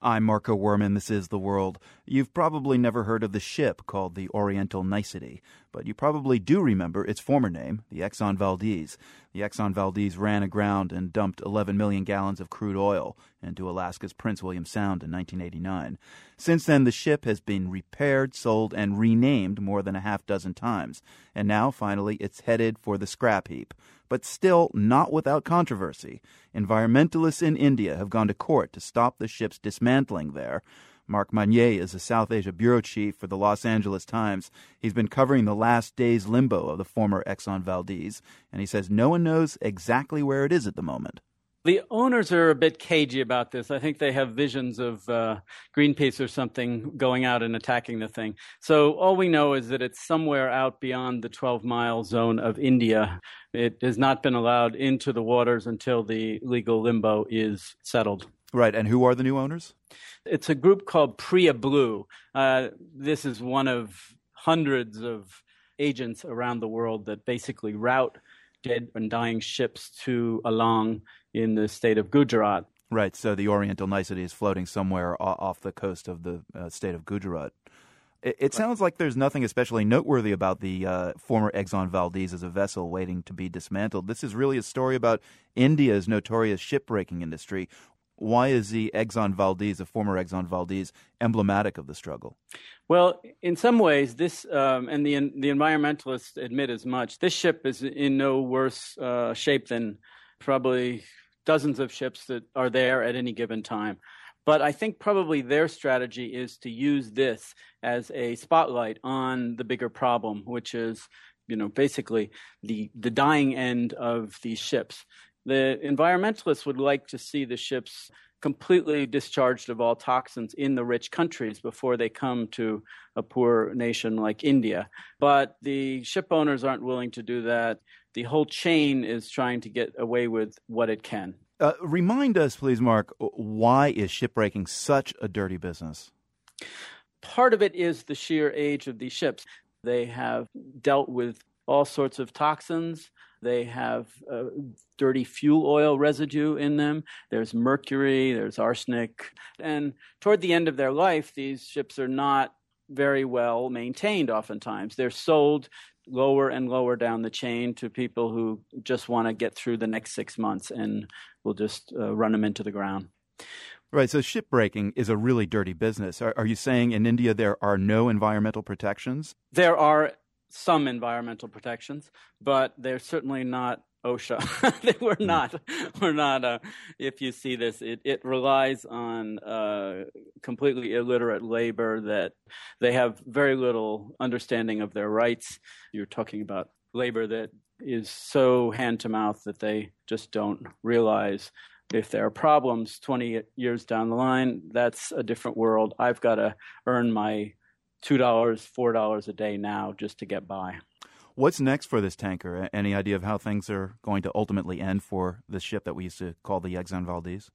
I'm Marco Werman. This is The World. You've probably never heard of the ship called the Oriental Nicety, but you probably do remember its former name, the Exxon Valdez. The Exxon Valdez ran aground and dumped 11 million gallons of crude oil into Alaska's Prince William Sound in 1989. Since then, the ship has been repaired, sold, and renamed more than a half dozen times. And now, finally, it's headed for the scrap heap. But still not without controversy. Environmentalists in India have gone to court to stop the ship's dismantling there. Mark Magnier is a South Asia bureau chief for the Los Angeles Times. He's been covering the last day's limbo of the former Exxon Valdez, and he says no one knows exactly where it is at the moment. The owners are a bit cagey about this. I think they have visions of uh, Greenpeace or something going out and attacking the thing. So all we know is that it's somewhere out beyond the 12 mile zone of India. It has not been allowed into the waters until the legal limbo is settled. Right. And who are the new owners? It's a group called Priya Blue. Uh, this is one of hundreds of agents around the world that basically route dead and dying ships to Alang in the state of Gujarat. Right. So the Oriental Nicety is floating somewhere off the coast of the uh, state of Gujarat. It, it sounds like there's nothing especially noteworthy about the uh, former Exxon Valdez as a vessel waiting to be dismantled. This is really a story about India's notorious shipbreaking industry. Why is the Exxon Valdez, the former Exxon Valdez, emblematic of the struggle? Well, in some ways, this um, and the the environmentalists admit as much. This ship is in no worse uh, shape than probably dozens of ships that are there at any given time. But I think probably their strategy is to use this as a spotlight on the bigger problem, which is, you know, basically the the dying end of these ships. The environmentalists would like to see the ships completely discharged of all toxins in the rich countries before they come to a poor nation like India. But the ship owners aren't willing to do that. The whole chain is trying to get away with what it can. Uh, remind us, please, Mark, why is shipbreaking such a dirty business? Part of it is the sheer age of these ships. They have dealt with all sorts of toxins. They have uh, dirty fuel oil residue in them. There's mercury, there's arsenic. And toward the end of their life, these ships are not very well maintained oftentimes. They're sold lower and lower down the chain to people who just want to get through the next six months and will just uh, run them into the ground. Right. So shipbreaking is a really dirty business. Are, are, you saying in India there are no environmental protections? There are some environmental protections, but they're certainly not OSHA. they were hmm. not. We're not. Uh, if you see this, it, it relies on uh, completely illiterate labor that they have very little understanding of their rights. You're talking about labor that is so hand to mouth that they just don't realize if there are problems 20 years down the line, that's a different world. I've got to earn my $2, $4 a day now just to get by. What's next for this tanker? Any idea of how things are going to ultimately end for the ship that we used to call the Exxon Valdez?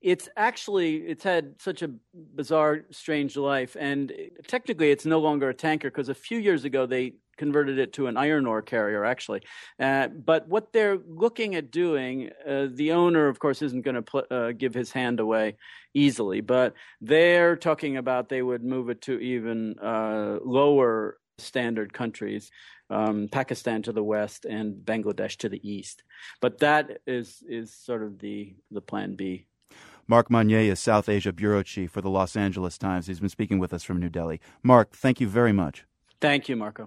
It's actually it's had such a bizarre, strange life, and technically it's no longer a tanker because a few years ago they converted it to an iron ore carrier, actually. Uh, but what they're looking at doing, uh, the owner, of course, isn't going to pl- uh, give his hand away easily, but they're talking about they would move it to even uh, lower standard countries um, Pakistan to the west and Bangladesh to the east. But that is is sort of the the plan B. Mark Magnier is South Asia bureau chief for the Los Angeles Times. He's been speaking with us from New Delhi. Mark, thank you very much. Thank you, Marco.